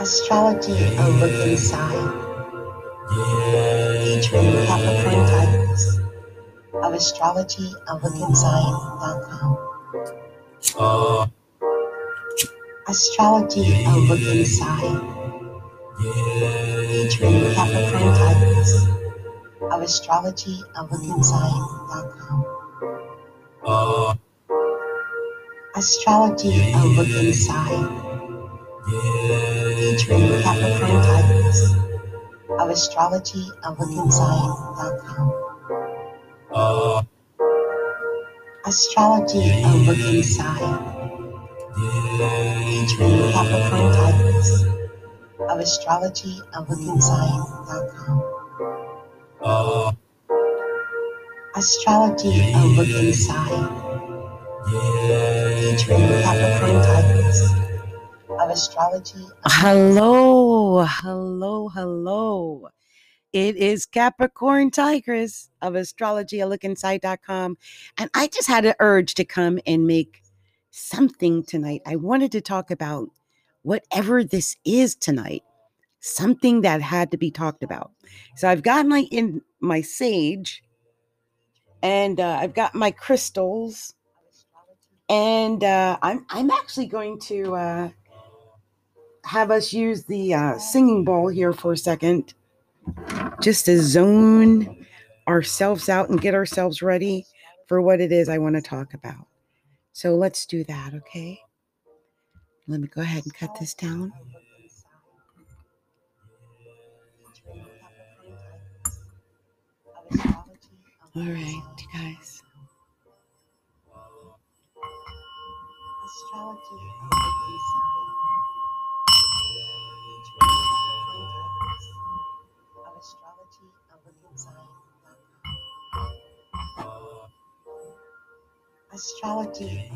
Astrology A Look Inside, featuring Capricorn Tigress of. Astrology A Look Inside, featuring Capricorn Tigress of astrologyaLookinside.com. Astrology A Look Featuring Capricorn Tigress of astrologyaLookinside.com. Astrology A Look Inside, featuring Capricorn Tigress of. Astrology A Look Inside, featuring Capricorn Tigress of astrology. Hello, hello, hello. It is Capricorn Tigress of astrologyalookinside.com. And I just had an urge to come and make something tonight. I wanted to talk about whatever this is tonight, something that had to be talked about. So I've got my in my sage and uh, I've got my crystals. And uh, I'm I'm actually going to uh, have us use the uh, singing bowl here for a second, just to zone ourselves out and get ourselves ready for what it is I want to talk about. So let's do that, okay? Let me go ahead and cut this down. All right, you guys. Astrology Astrology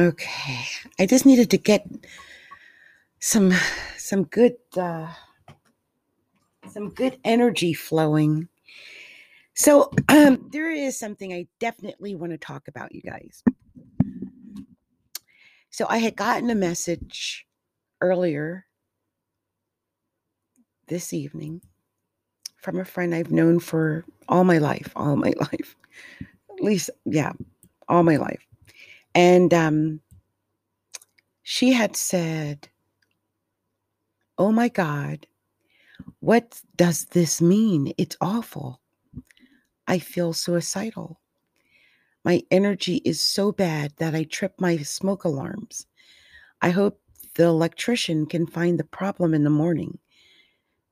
Okay. I just needed to get some some good uh some good energy flowing. So um there is something I definitely want to talk about you guys. So I had gotten a message earlier this evening from a friend I've known for all my life, all my life. At least yeah, all my life. And um she had said, "Oh my god, what does this mean? It's awful. I feel suicidal. My energy is so bad that I trip my smoke alarms. I hope the electrician can find the problem in the morning.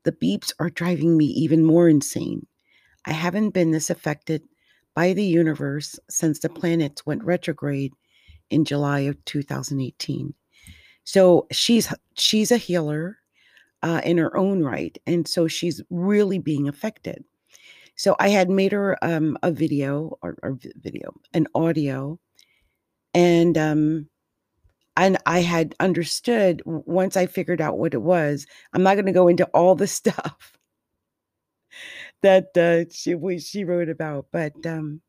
The beeps are driving me even more insane. I haven't been this affected by the universe since the planets went retrograde in July of 2018. So she's she's a healer uh, in her own right, and so she's really being affected. So I had made her um, a video or, or video, an audio, and um, and I had understood once I figured out what it was. I'm not going to go into all the stuff that uh, she she wrote about, but um,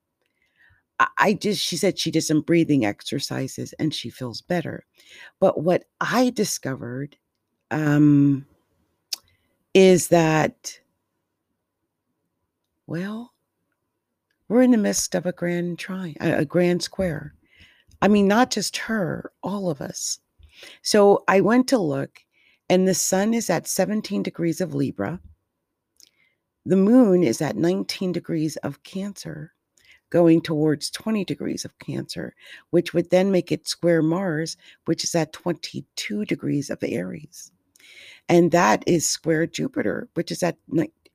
I just she said she did some breathing exercises and she feels better. But what I discovered um, is that well, we're in the midst of a grand tri a a grand square. I mean, not just her, all of us. So I went to look, and the sun is at 17 degrees of Libra. The moon is at 19 degrees of Cancer. Going towards 20 degrees of Cancer, which would then make it square Mars, which is at 22 degrees of Aries. And that is square Jupiter, which is at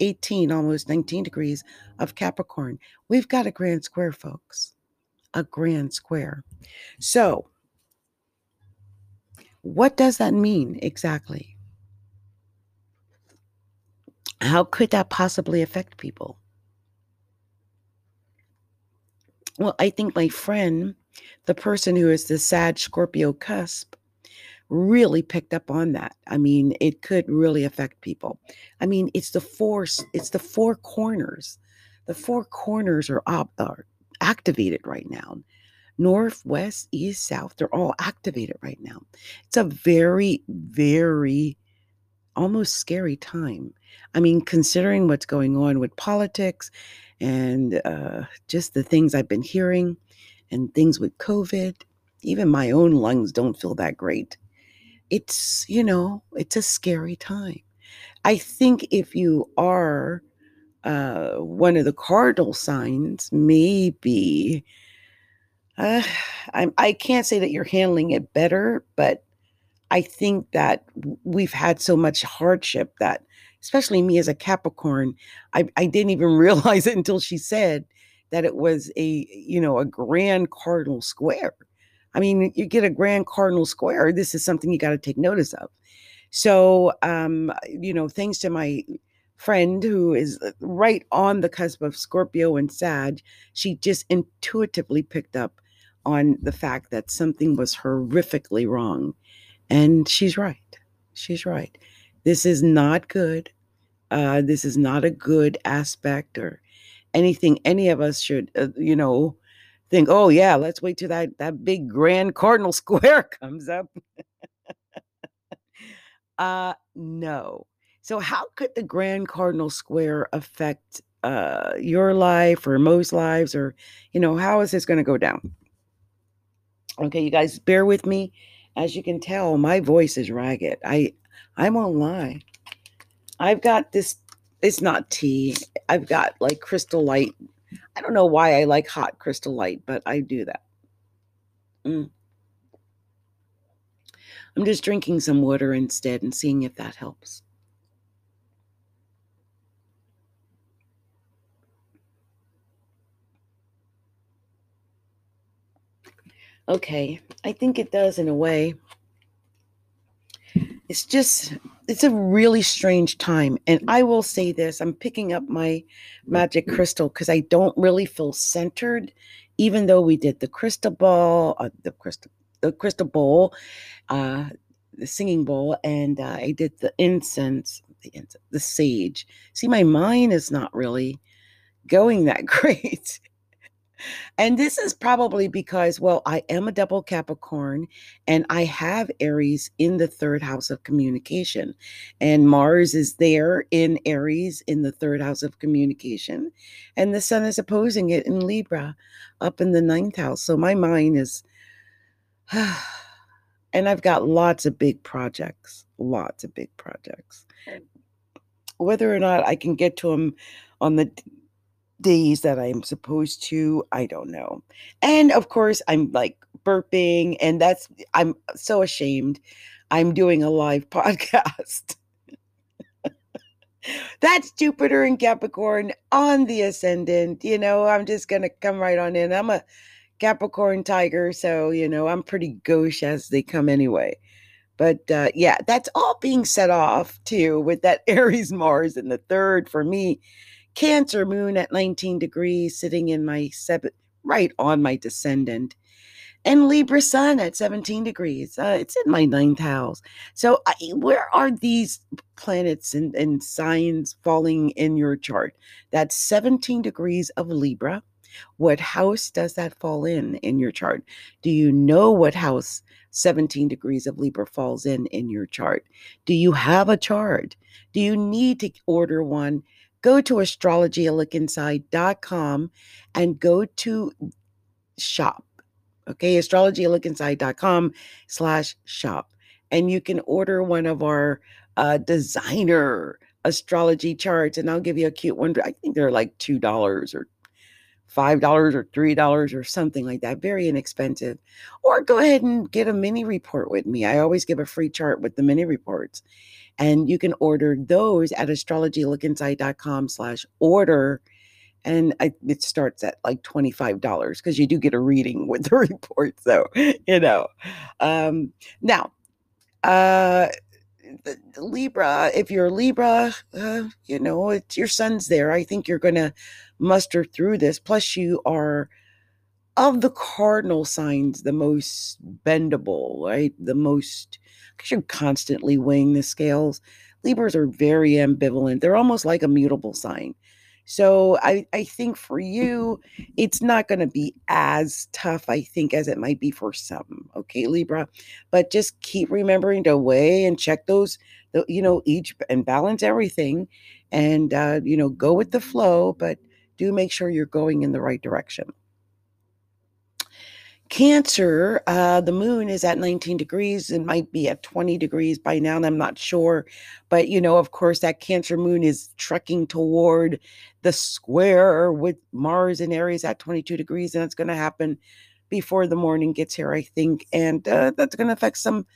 18, almost 19 degrees of Capricorn. We've got a grand square, folks. A grand square. So, what does that mean exactly? How could that possibly affect people? Well, I think my friend, the person who is the sad Scorpio cusp, really picked up on that. I mean, it could really affect people. I mean, it's the force, it's the four corners. The four corners are, op- are activated right now. North, west, east, south, they're all activated right now. It's a very, very almost scary time. I mean, considering what's going on with politics and uh, just the things I've been hearing and things with COVID, even my own lungs don't feel that great. It's, you know, it's a scary time. I think if you are uh, one of the cardinal signs, maybe uh, I'm, I can't say that you're handling it better, but I think that we've had so much hardship that, especially me as a Capricorn, I, I didn't even realize it until she said that it was a, you know, a grand cardinal square. I mean, you get a grand cardinal square, this is something you got to take notice of. So, um, you know, thanks to my friend who is uh, right on the cusp of Scorpio and Sag, she just intuitively picked up on the fact that something was horrifically wrong. And she's right. She's right. This is not good. Uh, this is not a good aspect or anything any of us should, uh, you know, think, oh, yeah, let's wait till that, that big grand cardinal square comes up. uh, no. So, how could the grand cardinal square affect uh, your life or most lives, or, you know, how is this going to go down? Okay, you guys, bear with me. As you can tell, my voice is ragged. I I won't lie. I've got this it's not tea. I've got like crystal light. I don't know why I like hot crystal light, but I do that. Mm. I'm just drinking some water instead and seeing if that helps. Okay, I think it does in a way. It's just, it's a really strange time. And I will say this I'm picking up my magic crystal because I don't really feel centered, even though we did the crystal ball, uh, the crystal, the crystal bowl, uh, the singing bowl, and uh, I did the incense, the incense, the sage. See, my mind is not really going that great. And this is probably because, well, I am a double Capricorn and I have Aries in the third house of communication. And Mars is there in Aries in the third house of communication. And the sun is opposing it in Libra up in the ninth house. So my mind is, and I've got lots of big projects, lots of big projects. Whether or not I can get to them on the days that I'm supposed to, I don't know. And of course, I'm like burping, and that's, I'm so ashamed. I'm doing a live podcast. that's Jupiter and Capricorn on the ascendant. You know, I'm just going to come right on in. I'm a Capricorn tiger, so, you know, I'm pretty gauche as they come anyway. But uh, yeah, that's all being set off too with that Aries Mars in the third for me Cancer moon at 19 degrees, sitting in my seven, right on my descendant. And Libra sun at 17 degrees. Uh, it's in my ninth house. So, I, where are these planets and, and signs falling in your chart? That's 17 degrees of Libra. What house does that fall in in your chart? Do you know what house 17 degrees of Libra falls in in your chart? Do you have a chart? Do you need to order one go to astrologyalookinside.com and go to shop. Okay, astrologyalookinside.com slash shop. And you can order one of our uh, designer astrology charts, and I'll give you a cute one. I think they're like $2 or five dollars or three dollars or something like that very inexpensive or go ahead and get a mini report with me i always give a free chart with the mini reports and you can order those at astrologyalookinside.com slash order and I, it starts at like $25 because you do get a reading with the report so you know um now uh libra if you're libra uh, you know it's your son's there i think you're gonna muster through this plus you are of the cardinal signs the most bendable right? The most because you're constantly weighing the scales. Libras are very ambivalent. They're almost like a mutable sign. So i i think for you it's not going to be as tough i think as it might be for some okay libra? But just keep remembering to weigh and check those the, you know each and balance everything and uh you know go with the flow but do make sure you're going in the right direction Cancer, uh, the moon is at 19 degrees. It might be at 20 degrees by now, and I'm not sure. But, you know, of course, that Cancer moon is trekking toward the square with Mars and Aries at 22 degrees, and it's going to happen before the morning gets here, I think. And uh, that's going to affect some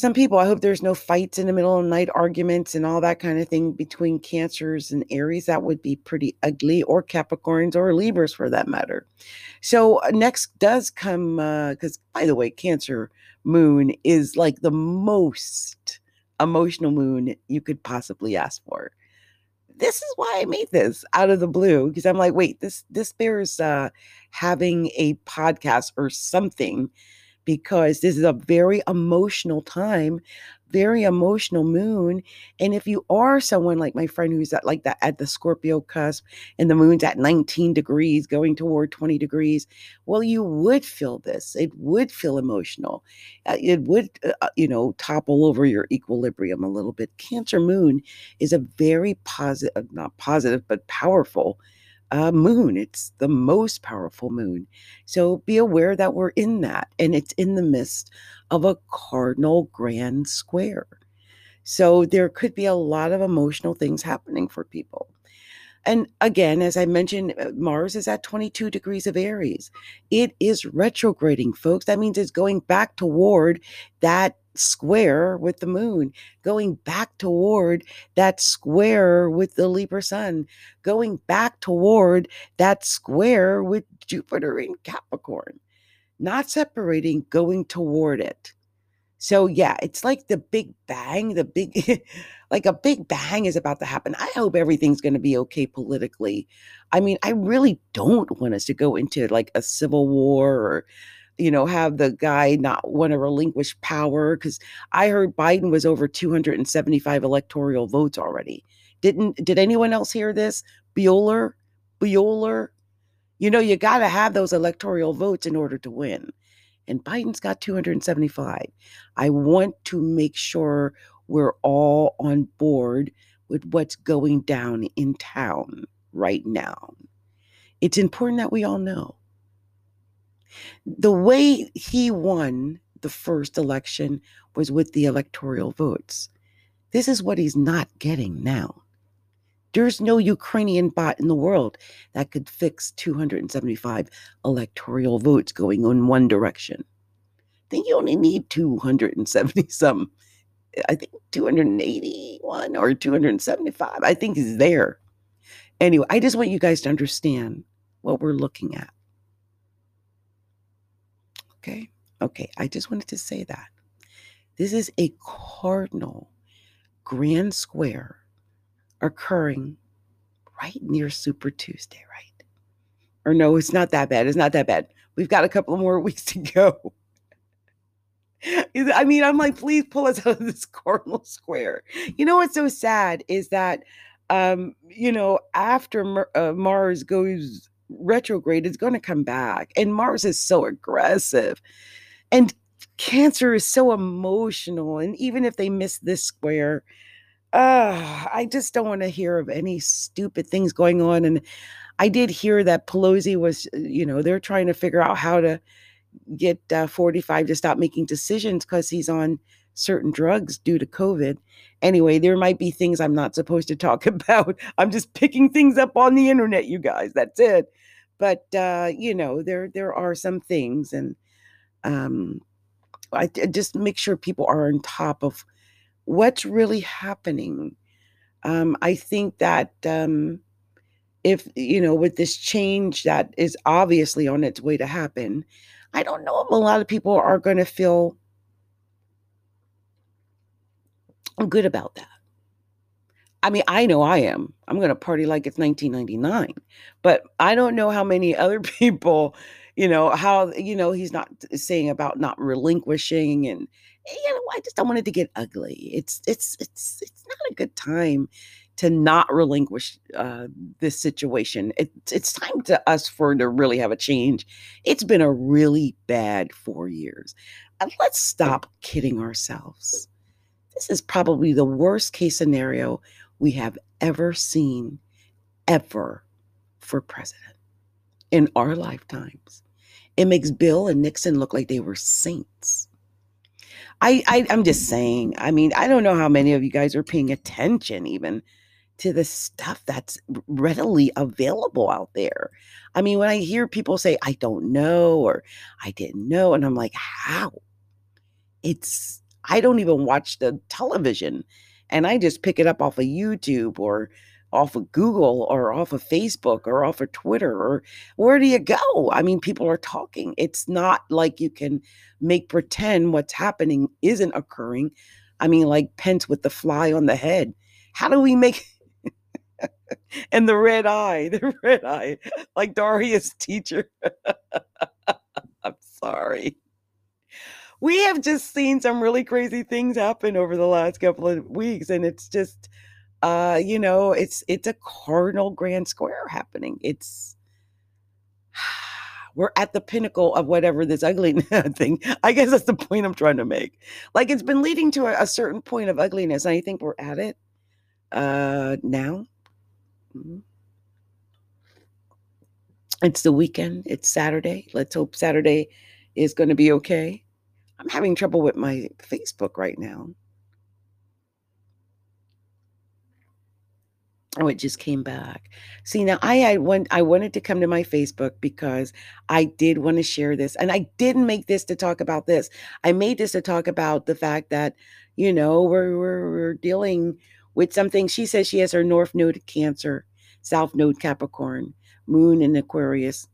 some people. I hope there's no fights in the middle of the night, arguments, and all that kind of thing between Cancers and Aries. That would be pretty ugly, or Capricorns or Libras for that matter. So uh, next does come because, by the way, Cancer moon is like the most emotional moon you could possibly ask for. This is why I made this out of the blue because I'm like, wait, this this bears uh, having a podcast or something because this is a very emotional time, very emotional moon. And if you are someone like my friend who's at like that at the Scorpio cusp and the moon's at 19 degrees going toward 20 degrees, well, you would feel this. It would feel emotional. Uh, it would, uh, uh, you know, topple over your equilibrium a little bit. Cancer moon is a very positive, not positive, but powerful uh, moon. It's the most powerful moon. So be aware that we're in that, and it's in the midst of a cardinal grand square. So there could be a lot of emotional things happening for people. And again, as I mentioned, uh, Mars is at 22 degrees of Aries. It is retrograding, folks. That means it's going back toward that square with the moon, going back toward that square with the Libra sun, going back toward that square with Jupiter in Capricorn, not separating, going toward it. So, yeah, it's like the big bang, the big, like a big bang is about to happen. I hope everything's going to be okay politically. I mean, I really don't want us to go into like a civil war or you know, have the guy not want to relinquish power because I heard Biden was over 275 electoral votes already. Didn't did anyone else hear this? Bueller, Bueller. You know, you got to have those electoral votes in order to win. And Biden's got 275. I want to make sure we're all on board with what's going down in town right now. It's important that we all know the way he won the first election was with the electoral votes. This is what he's not getting now. There's no Ukrainian bot in the world that could fix 275 electoral votes going in one direction. I think you only need 270 some. I think 281 or 275. I think is there. Anyway, I just want you guys to understand what we're looking at. Okay. Okay. I just wanted to say that. This is a cardinal grand square occurring right near Super Tuesday, right? Or no, it's not that bad. It's not that bad. We've got a couple more weeks to go. I mean, I'm like, please pull us out of this cardinal square. You know what's so sad is that, um, you know, after uh, Mars goes retrograde is going to come back. And Mars is so aggressive. And Cancer is so emotional. And even if they miss this square, uh, I just don't want to hear of any stupid things going on. And I did hear that Pelosi was, uh, you know, they're trying to figure out how to get uh, 45 to stop making decisions because he's on certain drugs due to COVID. Anyway, there might be things I'm not supposed to talk about. I'm just picking things up on the internet, you guys. That's it. But uh, you know, there there are some things, and um, I, I just make sure people are on top of what's really happening. Um, I think that um, if you know, with this change that is obviously on its way to happen, I don't know if a lot of people are going to feel good about that. I mean, I know I am. I'm going to party like it's 1999. But I don't know how many other people, you know, how, you know, he's not saying about not relinquishing and you know, I just don't want it to get ugly. It's it's it's it's not a good time to not relinquish uh, this situation. It, it's time to us for to really have a change. It's been a really bad four years. And let's stop kidding ourselves. This is probably the worst case scenario we have ever seen, ever, for president in our lifetimes. It makes Bill and Nixon look like they were saints. I, I I'm just saying. I mean, I don't know how many of you guys are paying attention even to the stuff that's readily available out there. I mean, when I hear people say, I don't know, or I didn't know, and I'm like, how? It's, I don't even watch the television and I just pick it up off of YouTube or off of Google or off of Facebook or off of Twitter or where do you go? I mean, people are talking. It's not like you can make pretend what's happening isn't occurring. I mean, like Pence with the fly on the head. How do we make and the red eye, the red eye, like Darius' teacher. I'm sorry. We have just seen some really crazy things happen over the last couple of weeks, and it's just, uh, you know, it's it's a cardinal grand square happening. It's we're at the pinnacle of whatever this ugly thing. I guess that's the point I'm trying to make. Like it's been leading to a, a certain point of ugliness, and I think we're at it uh now Mm-hmm. It's the weekend. It's Saturday. Let's hope Saturday is going to be okay. I'm having trouble with my Facebook right now. Oh, it just came back. See, now I had went I wanted to come to my Facebook because I did want to share this. And I didn't make this to talk about this. I made this to talk about the fact that, you know, we're we're, we're dealing with something. She says she has her North Node Cancer, South Node Capricorn, Moon in Aquarius,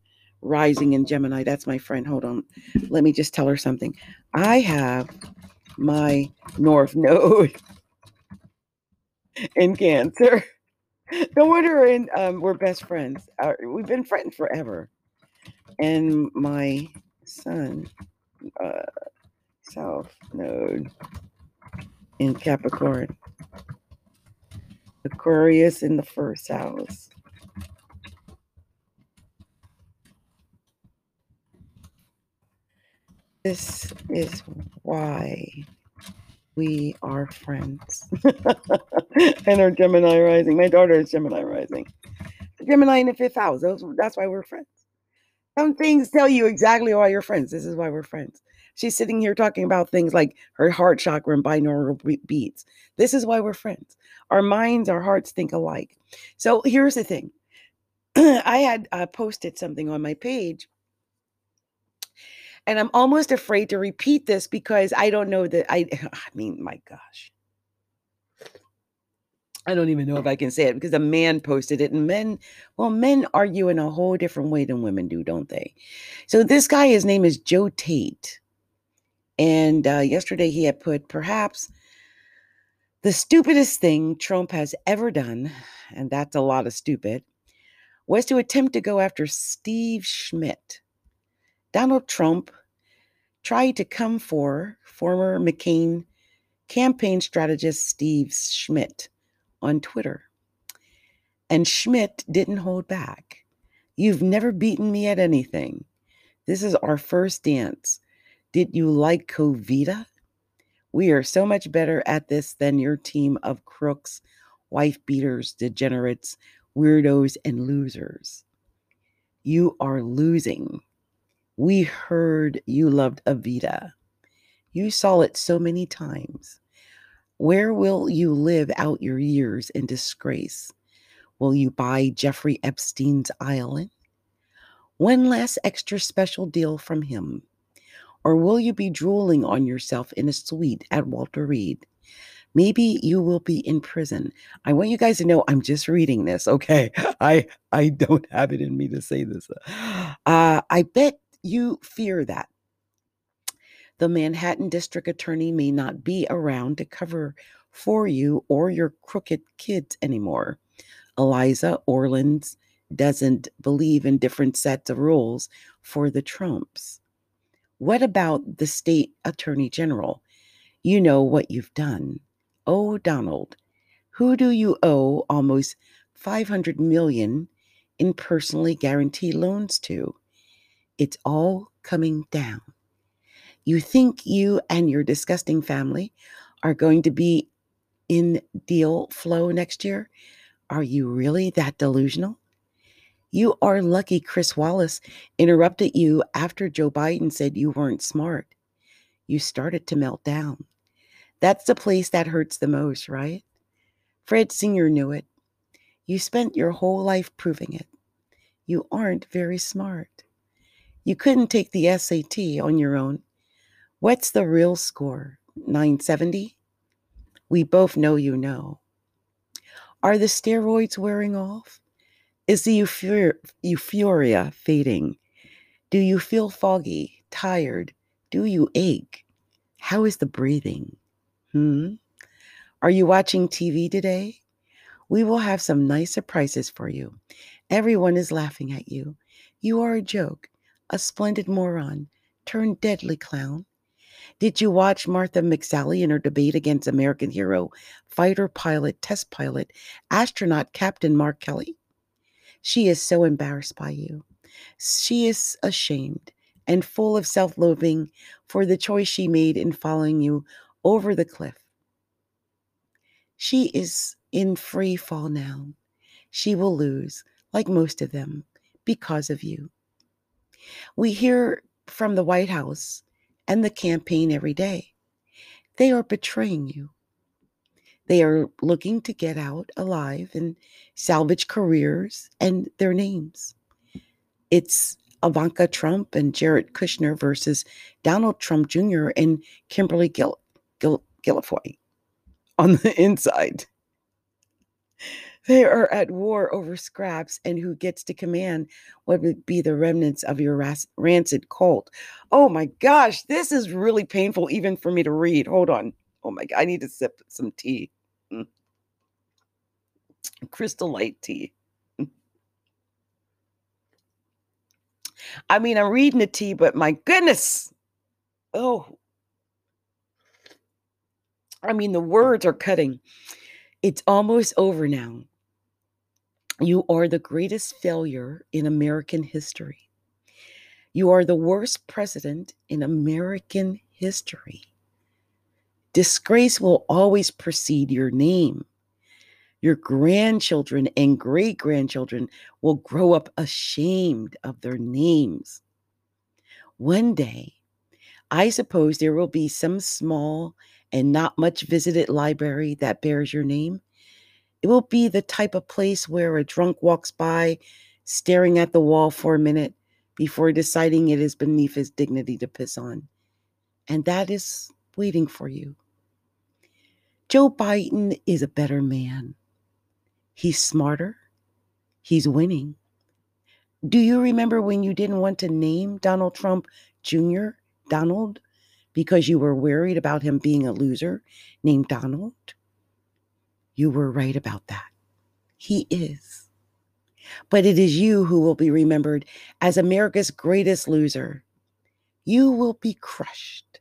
rising in Gemini. That's my friend. Hold on. Let me just tell her something. I have my North Node in Cancer. No wonder in, um, we're best friends. Uh, we've been friends forever. And my son, uh, South Node in Capricorn. Aquarius in the first house. This is why we are friends. and our Gemini rising. My daughter is Gemini rising. Gemini in the fifth house. That's why we're friends. Some things tell you exactly why you're friends. This is why we're friends. She's sitting here talking about things like her heart chakra and binaural beats. This is why we're friends. Our minds, our hearts think alike. So here's the thing I had uh, posted something on my page. And I'm almost afraid to repeat this because I don't know that I, I mean, my gosh. I don't even know if I can say it because a man posted it, and men, well, men argue in a whole different way than women do, don't they? So this guy, his name is Joe Tate. And uh, yesterday he had put perhaps the stupidest thing Trump has ever done, and that's a lot of stupid, was to attempt to go after Steve Schmidt. Donald Trump tried to come for former McCain campaign strategist Steve Schmidt on Twitter. And Schmidt didn't hold back. You've never beaten me at anything. This is our first dance. Did you like Covita? We are so much better at this than your team of crooks, wife beaters, degenerates, weirdos, and losers. You are losing. We heard you loved Evita. You saw it so many times. Where will you live out your years in disgrace? Will you buy Jeffrey Epstein's island? One last extra special deal from him? Or will you be drooling on yourself in a suite at Walter Reed? Maybe you will be in prison. I want you guys to know I'm just reading this, okay? I I don't have it in me to say this. Uh, I bet you fear that the Manhattan District Attorney may not be around to cover for you or your crooked kids anymore. Eliza Orlins doesn't believe in different sets of rules for the Trumps. What about the state attorney general? You know what you've done. Oh, Donald, who do you owe almost 500 million in personally guaranteed loans to? It's all coming down. You think you and your disgusting family are going to be in deal flow next year? Are you really that delusional? You are lucky Chris Wallace interrupted you after Joe Biden said you weren't smart. You started to melt down. That's the place that hurts the most, right? Fred Sr. knew it. You spent your whole life proving it. You aren't very smart. You couldn't take the SAT on your own. What's the real score? 970? We both know you know. Are the steroids wearing off? Is the euphor- euphoria fading? Do you feel foggy, tired? Do you ache? How is the breathing? Hmm? Are you watching TV today? We will have some nice surprises for you. Everyone is laughing at you. You are a joke, a splendid moron, turned deadly clown. Did you watch Martha McSally in her debate against American hero, fighter pilot, test pilot, astronaut Captain Mark Kelly? She is so embarrassed by you. She is ashamed and full of self loathing for the choice she made in following you over the cliff. She is in free fall now. She will lose, like most of them, because of you. We hear from the White House and the campaign every day. They are betraying you. They are looking to get out alive and salvage careers and their names. It's Ivanka Trump and Jared Kushner versus Donald Trump Jr. and Kimberly Gil- Gil- Guilfoyle on the inside. They are at war over scraps and who gets to command what would be the remnants of your ras- rancid cult. Oh my gosh, this is really painful even for me to read. Hold on. Oh my God, I need to sip some tea. Mm. Crystal light tea. Mm. I mean, I'm reading the tea, but my goodness. Oh. I mean, the words are cutting. It's almost over now. You are the greatest failure in American history. You are the worst president in American history. Disgrace will always precede your name. Your grandchildren and great grandchildren will grow up ashamed of their names. One day, I suppose there will be some small and not much visited library that bears your name. It will be the type of place where a drunk walks by, staring at the wall for a minute before deciding it is beneath his dignity to piss on. And that is waiting for you. Joe Biden is a better man. He's smarter. He's winning. Do you remember when you didn't want to name Donald Trump Jr. Donald because you were worried about him being a loser named Donald? You were right about that. He is. But it is you who will be remembered as America's greatest loser. You will be crushed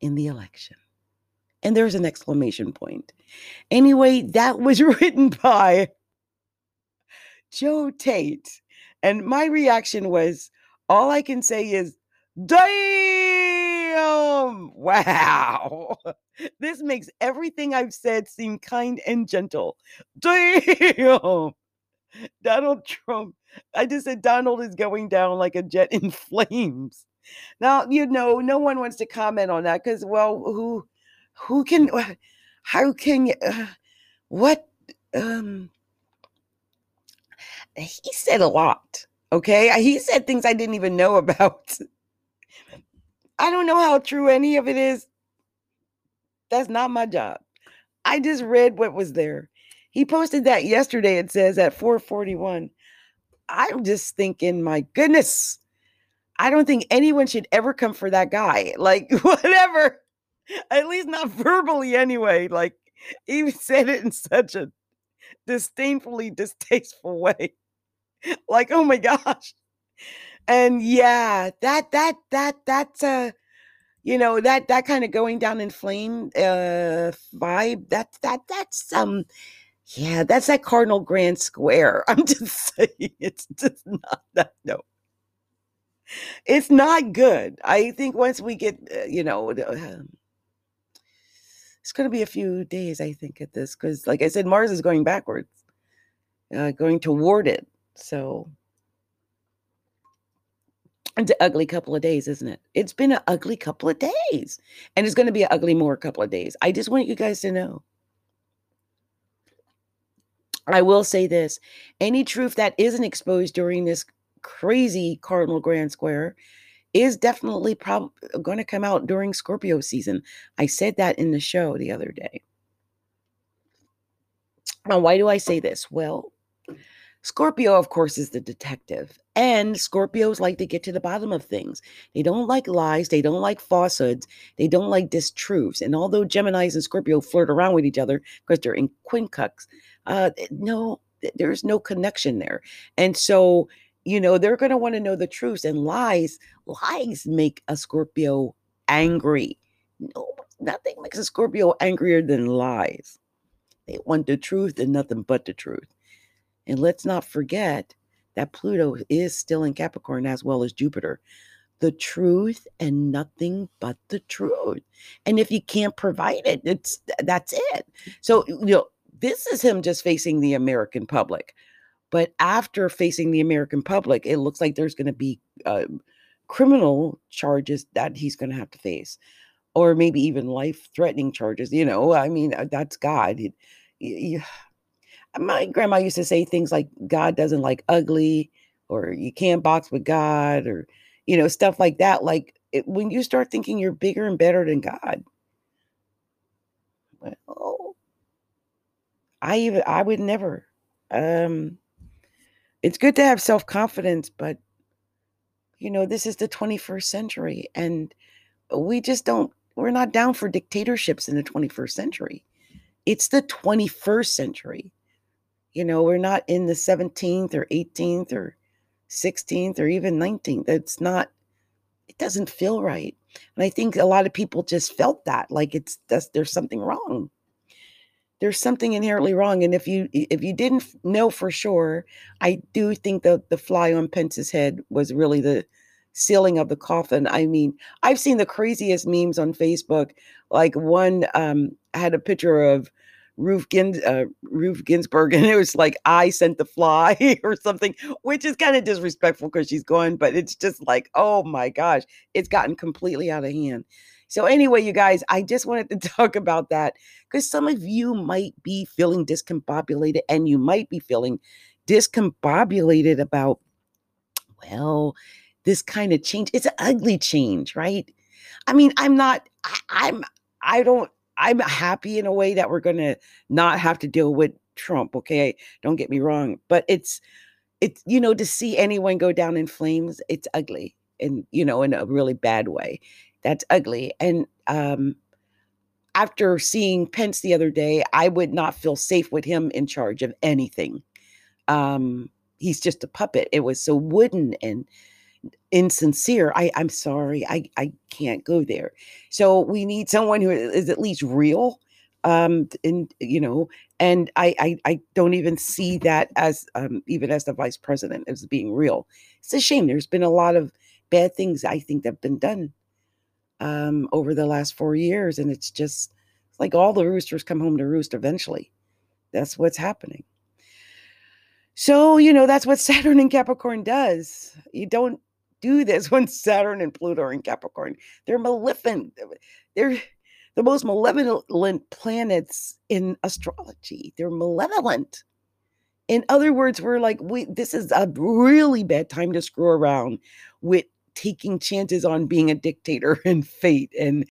in the election. And there's an exclamation point. Anyway, that was written by Joe Tate. And my reaction was all I can say is, damn! Wow. This makes everything I've said seem kind and gentle. Damn! Donald Trump. I just said Donald is going down like a jet in flames. now you know no one wants to comment on that because well who who can how can uh, what um he said a lot okay he said things i didn't even know about i don't know how true any of it is that's not my job i just read what was there he posted that yesterday it says at 441 i'm just thinking my goodness I don't think anyone should ever come for that guy. Like, whatever. At least not verbally, anyway. Like, he said it in such a disdainfully distasteful way. Like, oh my gosh. And yeah, that, that, that, that's a, you know, that, that kind of going down in flame uh vibe. That, that, that's, um, yeah, that's that Cardinal Grand Square. I'm just saying, it's just not that, no it's not good. I think once we get, uh, you know, um, it's going to be a few days, I think, at this, because, like I said, Mars is going backwards, uh, going toward it. So it's an ugly couple of days, isn't it? It's been an ugly couple of days, and it's going to be an ugly more couple of days. I just want you guys to know. I will say this any truth that isn't exposed during this crazy Cardinal Grand Square is definitely prob- going to come out during Scorpio season. I said that in the show the other day. Now, why do I say this? Well, Scorpio, of course, is the detective, and Scorpios like to get to the bottom of things. They don't like lies, they don't like falsehoods, they don't like distruths. And although Geminis and Scorpio flirt around with each other because they're in quincunx, uh, no, there's no connection there. And so you know they're going to want to know the truth and lies lies make a scorpio angry no nothing makes a scorpio angrier than lies they want the truth and nothing but the truth and let's not forget that pluto is still in capricorn as well as jupiter the truth and nothing but the truth and if you can't provide it it's that's it so you know this is him just facing the american public but after facing the American public, it looks like there's going to be uh, criminal charges that he's going to have to face, or maybe even life threatening charges. You know, I mean, uh, that's God. My grandma used to say things like, God doesn't like ugly, or you can't box with God, or, you know, stuff like that. Like it, when you start thinking you're bigger and better than God, well, I even, I would never. Um, it's good to have self confidence, but you know, this is the 21st century and we just don't, we're not down for dictatorships in the 21st century. It's the 21st century. You know, we're not in the 17th or 18th or 16th or even 19th. It's not, it doesn't feel right. And I think a lot of people just felt that like it's, there's something wrong there's something inherently wrong and if you if you didn't know for sure i do think that the fly on pence's head was really the sealing of the coffin i mean i've seen the craziest memes on facebook like one um had a picture of Ruth, Gins, uh, Ginsburg, and it was like I sent the fly or something, which is kind of disrespectful because she's gone. But it's just like, oh my gosh, it's gotten completely out of hand. So, anyway, you guys, I just wanted to talk about that because some of you might be feeling discombobulated and you might be feeling discombobulated about, well, this kind of change. It's an ugly change, right? I mean, I'm not, I, I'm, I don't, I'm happy in a way that we're going to not have to deal with Trump. Okay. Don't get me wrong. But it's, it's, you know, to see anyone go down in flames, it's ugly and, you know, in a really bad way that's ugly. And um, after seeing Pence the other day, I would not feel safe with him in charge of anything. Um, he's just a puppet. It was so wooden and insincere. I, I'm sorry, I, I can't go there. So we need someone who is at least real. Um, and you know, and I, I, I don't even see that as um, even as the vice president as being real. It's a shame. There's been a lot of bad things I think that have been done um, over the last four years. And it's just like all the roosters come home to roost eventually. That's what's happening. So, you know, that's what Saturn and Capricorn does. You don't do this when Saturn and Pluto are in Capricorn. They're maleficent. Uh, they're the most malevolent planets in astrology. They're malevolent. In other words, we're like, we this is a really bad time to screw around with taking chances on being a dictator and fate and